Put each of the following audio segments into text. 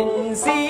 in.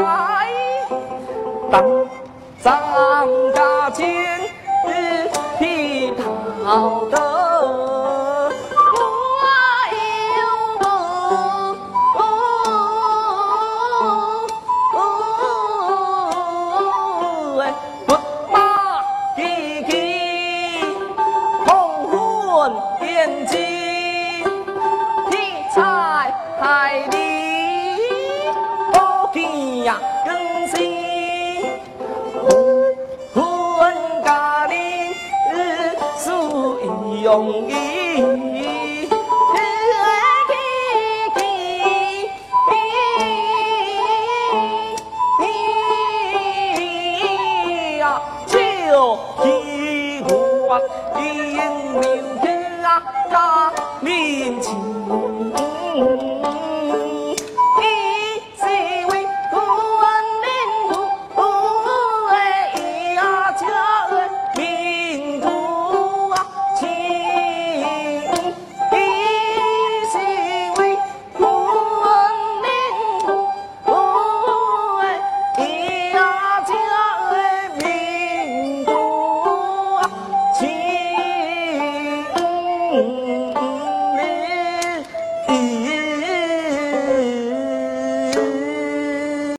来当张家千日披桃得，呀。容易，呀，就一碗饮留天啊，大年轻。Oh.